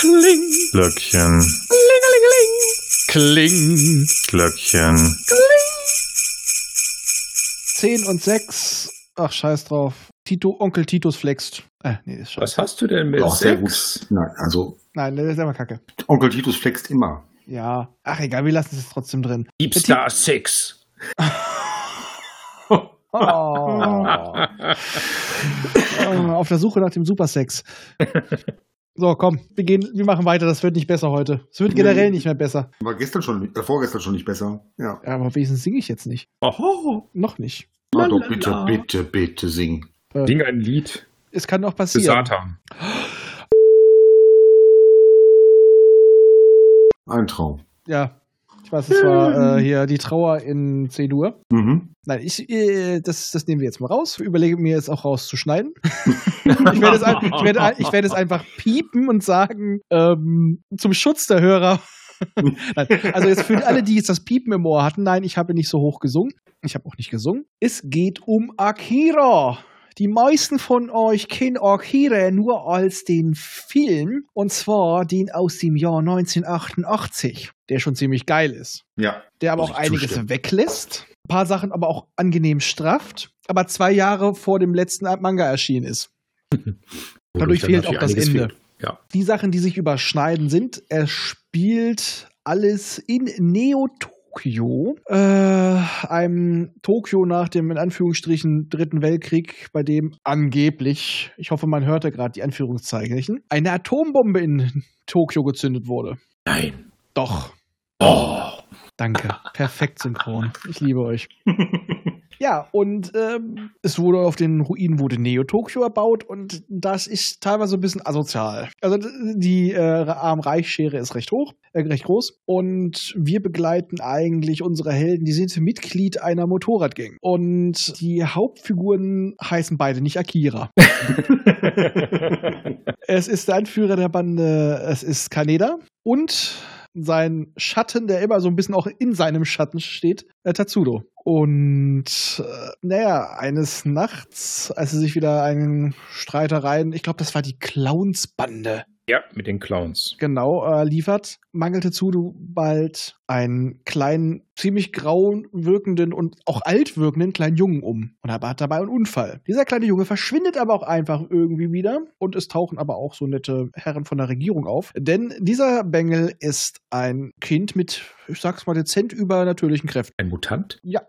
Kling. Glöckchen. Kling. Glöckchen. 10 und 6. Ach, scheiß drauf. Tito, Onkel Titus flext. Äh, nee, ist scheiße. Was hast du denn mit sehr sechs? gut. Nein, also Nein, das ist immer kacke. Onkel Titus flext immer. Ja. Ach, egal, wir lassen es trotzdem drin. Deepstar 6. Oh. Auf der Suche nach dem Supersex. So, komm, wir gehen, wir machen weiter. Das wird nicht besser heute. Es wird generell nicht mehr besser. War gestern schon, äh, vorgestern schon nicht besser. Ja. Ja, aber wenigstens singe ich jetzt nicht. Oho. Noch nicht. Ah, doch, bitte, bitte, bitte sing. Äh, Ding ein Lied es kann noch für passieren. Satan. Ein Traum. Ja. Ich weiß, es war äh, hier die Trauer in C-Dur. Mhm. Nein, ich, äh, das, das nehmen wir jetzt mal raus. Überlege mir jetzt auch rauszuschneiden. ich, werde es, ich, werde, ich werde es einfach piepen und sagen, ähm, zum Schutz der Hörer. nein, also jetzt für alle, die jetzt das Piepen im Ohr hatten, nein, ich habe nicht so hoch gesungen. Ich habe auch nicht gesungen. Es geht um Akira. Die meisten von euch kennen Akira nur als den Film, und zwar den aus dem Jahr 1988, der schon ziemlich geil ist Ja. der aber auch einiges zustimmen. weglässt, ein paar Sachen aber auch angenehm strafft, aber zwei Jahre vor dem letzten Manga erschienen ist. Dadurch fehlt auch das Ende. fehlt. Ja. Die Sachen, die sich überschneiden, sind, er spielt alles in Neo-Tokio, äh, einem Tokio nach dem in Anführungsstrichen Dritten Weltkrieg, bei dem angeblich, ich hoffe, man hörte gerade die Anführungszeichen, eine Atombombe in Tokio gezündet wurde. Nein. Doch. Oh. Danke. Perfekt synchron. Ich liebe euch. Ja, und ähm, es wurde auf den Ruinen wurde Neo-Tokio erbaut und das ist teilweise ein bisschen asozial. Also die äh, Arm-Reich-Schere ist recht hoch, äh, recht groß und wir begleiten eigentlich unsere Helden, die sind Mitglied einer Motorradgang. Und die Hauptfiguren heißen beide nicht Akira. Es ist der Anführer der Bande, es ist Kaneda und sein Schatten, der immer so ein bisschen auch in seinem Schatten steht, äh, Tatsudo. Und äh, naja, eines Nachts, als sie sich wieder einen Streitereien, ich glaube, das war die Clownsbande, Ja, mit den Clowns. genau, äh, liefert, mangelt Tatsudo bald einen kleinen, ziemlich grau wirkenden und auch alt wirkenden kleinen Jungen um. Und er hat dabei einen Unfall. Dieser kleine Junge verschwindet aber auch einfach irgendwie wieder und es tauchen aber auch so nette Herren von der Regierung auf. Denn dieser Bengel ist ein Kind mit, ich sag's mal, dezent übernatürlichen Kräften. Ein Mutant? Ja.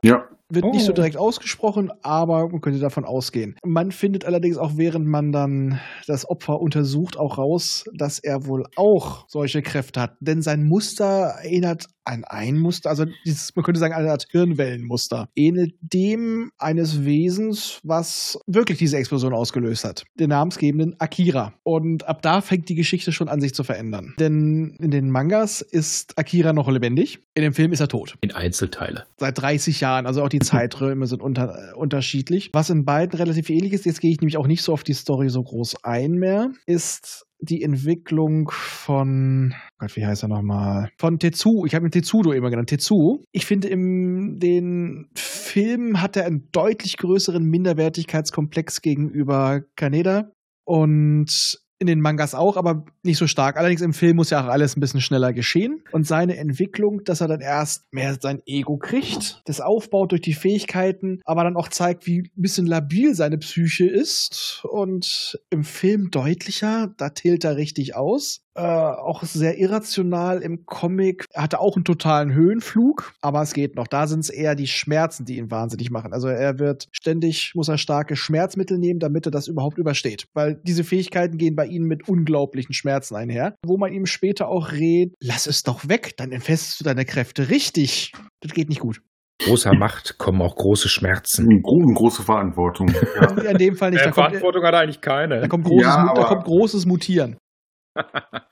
Wird nicht so Oh. direkt ausgesprochen, aber man könnte davon ausgehen. Man findet allerdings auch, während man dann das Opfer untersucht, auch raus, dass er wohl auch solche Kräfte hat. Denn sein Muster erinnert ein Muster, also dieses, man könnte sagen, eine Art Hirnwellenmuster. Ähnelt dem eines Wesens, was wirklich diese Explosion ausgelöst hat. Den namensgebenden Akira. Und ab da fängt die Geschichte schon an, sich zu verändern. Denn in den Mangas ist Akira noch lebendig. In dem Film ist er tot In Einzelteile. seit 30 Jahren, also auch die Zeiträume sind unter, äh, unterschiedlich. Was in beiden relativ ähnlich ist, jetzt gehe ich nämlich auch nicht so auf die Story so groß ein mehr, ist die Entwicklung von, Gott, wie heißt er nochmal? Von Tetsu. Ich habe ihn Tetsudo immer genannt. Tetsu. Ich finde, im den Film hat er einen deutlich größeren Minderwertigkeitskomplex gegenüber Kaneda. Und in den Mangas auch, aber nicht so stark. Allerdings im Film muss ja auch alles ein bisschen schneller geschehen. Und seine Entwicklung, dass er dann erst mehr sein Ego kriegt, das aufbaut durch die Fähigkeiten, aber dann auch zeigt, wie ein bisschen labil seine Psyche ist. Und im Film deutlicher, da tilt er richtig aus. Äh, auch sehr irrational im Comic. Er hatte auch einen totalen Höhenflug, aber es geht noch. Da sind es eher die Schmerzen, die ihn wahnsinnig machen. Also er wird ständig, muss er starke Schmerzmittel nehmen, damit er das überhaupt übersteht. Weil diese Fähigkeiten gehen bei ihm mit unglaublichen Schmerzen einher. Wo man ihm später auch rät, lass es doch weg, dann entfestest du deine Kräfte richtig. Das geht nicht gut. Großer Macht kommen auch große Schmerzen. Gro- große Verantwortung. Ja. In dem Fall nicht. Äh, Da kommt, Verantwortung hat er eigentlich da keine. kommt, großes, Ja, da kommt großes Mutieren.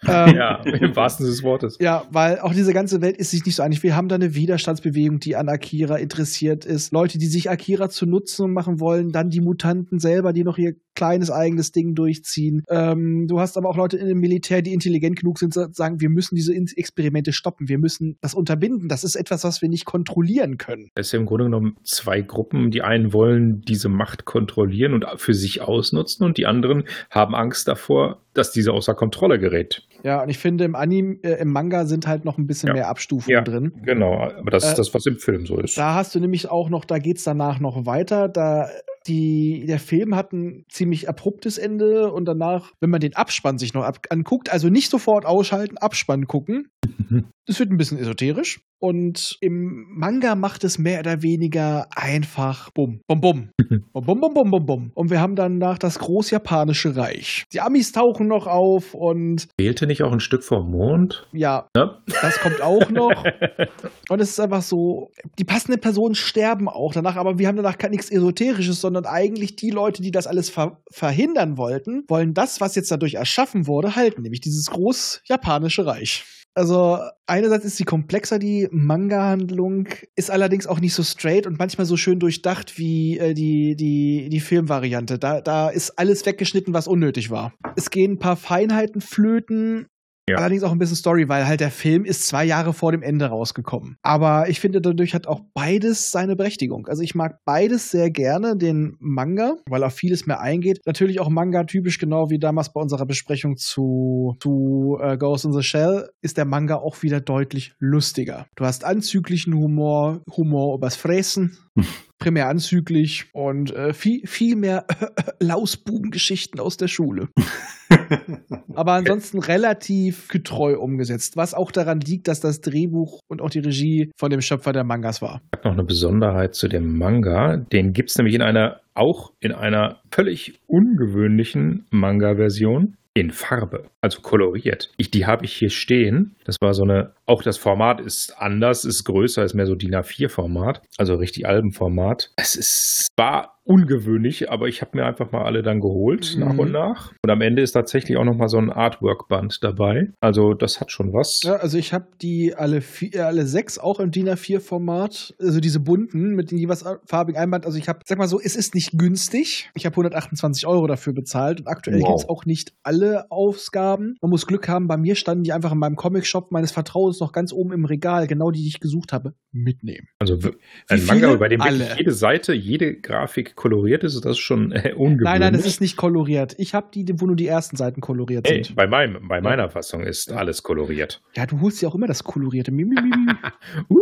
Ähm, Ja, im wahrsten Sinne des Wortes. Ja, weil auch diese ganze Welt ist sich nicht so einig. Wir haben da eine Widerstandsbewegung, die an Akira interessiert ist. Leute, die sich Akira zu Nutzen machen wollen, dann die Mutanten selber, die noch ihr kleines eigenes Ding durchziehen. Ähm, du hast aber auch Leute in dem Militär, die intelligent genug sind, zu sagen, wir müssen diese Experimente stoppen, wir müssen das unterbinden. Das ist etwas, was wir nicht kontrollieren können. Es ist ja im Grunde genommen zwei Gruppen. Die einen wollen diese Macht kontrollieren und für sich ausnutzen und die anderen haben Angst davor, dass diese außer Kontrolle gerät. Ja, und ich finde, im Anime, äh, im Manga sind halt noch ein bisschen Ja. mehr Abstufungen Ja. drin. Genau, aber das Äh, ist das, was im Film so ist. Da hast du nämlich auch noch, da geht's danach noch weiter. Da die, der Film hat ein ziemlich abruptes Ende und danach, wenn man den Abspann sich noch ab anguckt, also nicht sofort ausschalten, Abspann gucken. Das wird ein bisschen esoterisch. Und im Manga macht es mehr oder weniger einfach bum, bum, bum. Bum, bum, bum, bum, bum, bum. Und wir haben danach das Großjapanische Reich. Die Amis tauchen noch auf und Fehlte nicht auch ein Stück vom Mond? ja, Ne? das kommt auch noch. Und es ist einfach so, die passenden Personen sterben auch danach, aber wir haben danach gar nichts Esoterisches, sondern eigentlich die Leute, die das alles ver verhindern wollten, wollen das, was jetzt dadurch erschaffen wurde, halten, nämlich dieses groß japanische Reich. Also einerseits ist sie komplexer, die Manga-Handlung, ist allerdings auch nicht so straight und manchmal so schön durchdacht wie äh, die, die, die Filmvariante. Da, da ist alles weggeschnitten, was unnötig war. Es gehen ein paar Feinheiten flöten, Ja. Allerdings auch ein bisschen Story, weil halt der Film ist zwei Jahre vor dem Ende rausgekommen. Aber ich finde, dadurch hat auch beides seine Berechtigung. Also ich mag beides sehr gerne, den Manga, weil auf vieles mehr eingeht. Natürlich auch Manga typisch, genau wie damals bei unserer Besprechung zu, zu äh, Ghost in the Shell, ist der Manga auch wieder deutlich lustiger. Du hast anzüglichen Humor, Humor übers Fräsen. Primär anzüglich und äh, viel, viel mehr Lausbubengeschichten aus der Schule. Aber ansonsten relativ getreu umgesetzt, was auch daran liegt, dass das Drehbuch und auch die Regie von dem Schöpfer der Mangas war. Hat noch eine Besonderheit zu dem Manga. Den gibt es nämlich in einer, auch in einer völlig ungewöhnlichen Manga-Version. In Farbe, also koloriert. Ich, die habe ich hier stehen. Das war so eine, auch das Format ist anders, ist größer, ist mehr so DIN A4-Format, also richtig Albenformat. Es ist, war ungewöhnlich, aber ich habe mir einfach mal alle dann geholt, Mhm. nach und nach. Und am Ende ist tatsächlich auch noch mal so ein Artwork-Band dabei. Also das hat schon was. Ja, also ich habe die alle, vier, äh, alle sechs auch im DIN A4-Format, also diese bunten mit den jeweils farbigen Einband. Also ich habe, sag mal so, es ist nicht günstig. Ich habe 128 Euro dafür bezahlt und aktuell Wow. gibt's auch nicht alle Ausgaben. Man muss Glück haben, bei mir standen die einfach in meinem Comic-Shop meines Vertrauens noch ganz oben im Regal, genau die, die ich gesucht habe, mitnehmen. Also ein Manga, bei dem wirklich jede Seite, jede Grafik koloriert ist, das ist schon äh, ungewöhnlich. Nein, nein, es ist nicht koloriert. Ich habe die, wo nur die ersten Seiten koloriert Ey, sind. bei, meinem, bei meiner Fassung ist alles koloriert. Ja, du holst ja auch immer das kolorierte. Uh.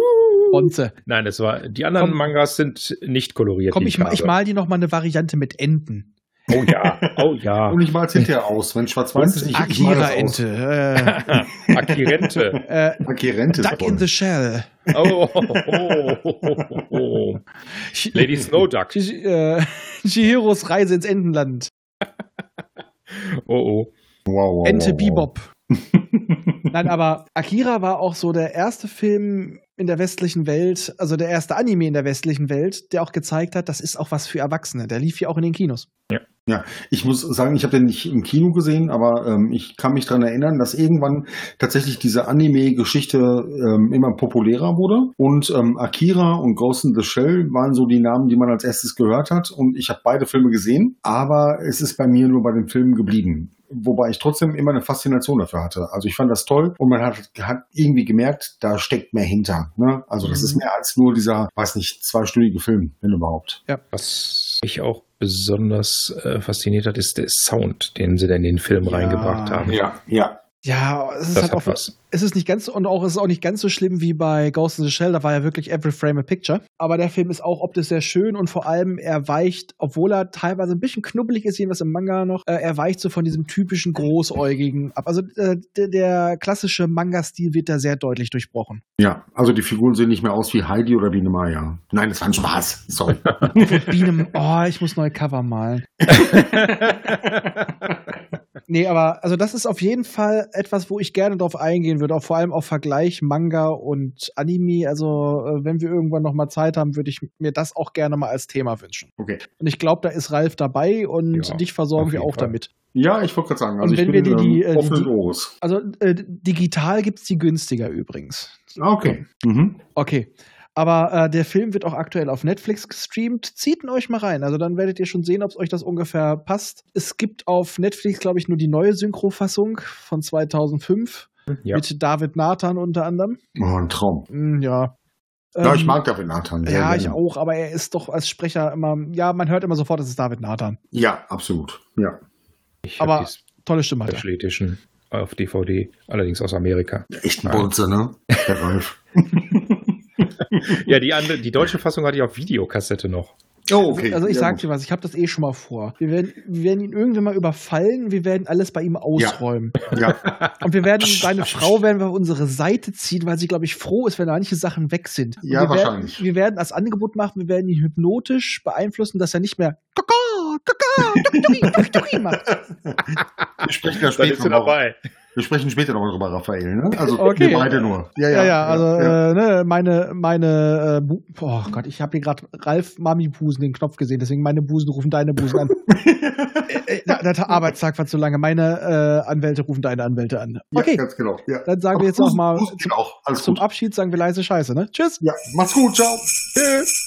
Bonze. Nein, es war, die anderen Komm. Mangas sind nicht koloriert. Komm, ich, ich habe. mal dir noch mal eine Variante mit Enten. Oh ja, oh ja. Und ich mal's hinterher aus. Wenn schwarz-weiß ist, ich, ich mal das aus. Akirente. Äh, äh, Okay, Rente ist Duck in the Shell. Oh, oh, oh, oh, oh. Lady Snowduck. Chi- äh, Chihiros Reise ins Entenland. Oh, oh. Wow, wow, Ente wow. Bebop. Nein, aber Akira war auch so der erste Film in der westlichen Welt, also der erste Anime in der westlichen Welt, der auch gezeigt hat, das ist auch was für Erwachsene. Der lief ja auch in den Kinos. Ich muss sagen, ich habe den nicht im Kino gesehen, aber ähm, ich kann mich daran erinnern, dass irgendwann tatsächlich diese Anime-Geschichte ähm, immer populärer wurde. Und ähm, Akira und Ghost in the Shell waren so die Namen, die man als erstes gehört hat. Und ich habe beide Filme gesehen, aber es ist bei mir nur bei den Filmen geblieben. Wobei ich trotzdem immer eine Faszination dafür hatte. Also ich fand das toll und man hat, hat irgendwie gemerkt, da steckt mehr hinter. Ne? Also das Mhm. ist mehr als nur dieser, weiß nicht, zweistündige Film, wenn überhaupt. Was mich auch besonders äh, fasziniert hat, ist der Sound, den sie dann in den Film Ja. reingebracht haben. Ja, ja. Ja, es ist halt auch, was. es ist nicht ganz und auch es ist auch nicht ganz so schlimm wie bei Ghost in the Shell, da war ja wirklich every frame a picture. Aber der Film ist auch optisch sehr schön und vor allem er weicht, obwohl er teilweise ein bisschen knubbelig ist, jedenfalls im Manga noch, äh, er weicht so von diesem typischen großäugigen ab. Also äh, der, der klassische Manga-Stil wird da sehr deutlich durchbrochen. Ja, also die Figuren sehen nicht mehr aus wie Heidi oder Biene Maya. Nein, das war ein Spaß. Sorry. Biene, oh, ich muss neue Cover malen. Nee, aber also das ist auf jeden Fall etwas, wo ich gerne drauf eingehen würde, auch vor allem auf Vergleich Manga und Anime. Also äh, wenn wir irgendwann noch mal Zeit haben, würde ich mir das auch gerne mal als Thema wünschen. Okay. Und ich glaube, da ist Ralf dabei und Ja, dich versorgen wir auch Fall. damit. Ja, ich wollte gerade sagen, also Und wenn ich wir die- die, äh, ähm, offenen die-. Also äh, digital gibt's die günstiger übrigens. Ah, okay. Mhm. Okay. Aber äh, der Film wird auch aktuell auf Netflix gestreamt. Zieht ihn euch mal rein. Also dann werdet ihr schon sehen, ob es euch das ungefähr passt. Es gibt auf Netflix, glaube ich, nur die neue Synchrofassung von 2005 Ja. mit David Nathan unter anderem. Oh, ein Traum. Hm, ja. Ja, ich Ähm, mag David Nathan. sehr Ja, ich gerne. auch, aber er ist doch als Sprecher immer, ja, man hört immer sofort, es ist David Nathan. Ja, absolut. Ja. Ich Aber Tolle Stimme hat er. Auf DVD, allerdings aus Amerika. Echt ein. Bolze, ne? Der Ralf. Ja, die, andere, die deutsche Fassung hatte ich auf Videokassette noch. Oh, okay. Also ich Ja, sag dir was, ich habe das eh schon mal vor. Wir werden, wir werden ihn irgendwann mal überfallen, wir werden alles bei ihm ausräumen. Ja, Und wir werden seine Frau werden wir auf unsere Seite ziehen, weil sie, glaube ich, froh ist, wenn manche Sachen weg sind. Und Ja, wir wahrscheinlich. Werden, wir werden das Angebot machen, wir werden ihn hypnotisch beeinflussen, dass er nicht mehr Kaka, Kaka, Tukituri, Tukituri macht. wir sprechen ja später dabei. Wir sprechen später noch drüber, Raphael, ne? Also Okay. wir beide nur. Ja, ja, also ja. Äh, ne, meine, meine, äh, oh Gott, ich habe hier gerade Ralf Mami Busen den Knopf gesehen, deswegen meine Busen rufen deine Busen an. äh, äh, der, Arbeitstag war zu lange. Meine äh, Anwälte rufen deine Anwälte an. Ja, Okay, ganz genau. Ja. dann sagen wir jetzt Fuß- noch mal Fuß geht zum, zum. Abschied sagen wir leise Scheiße, ne? Tschüss. Ja, mach's gut, ciao. Tschüss.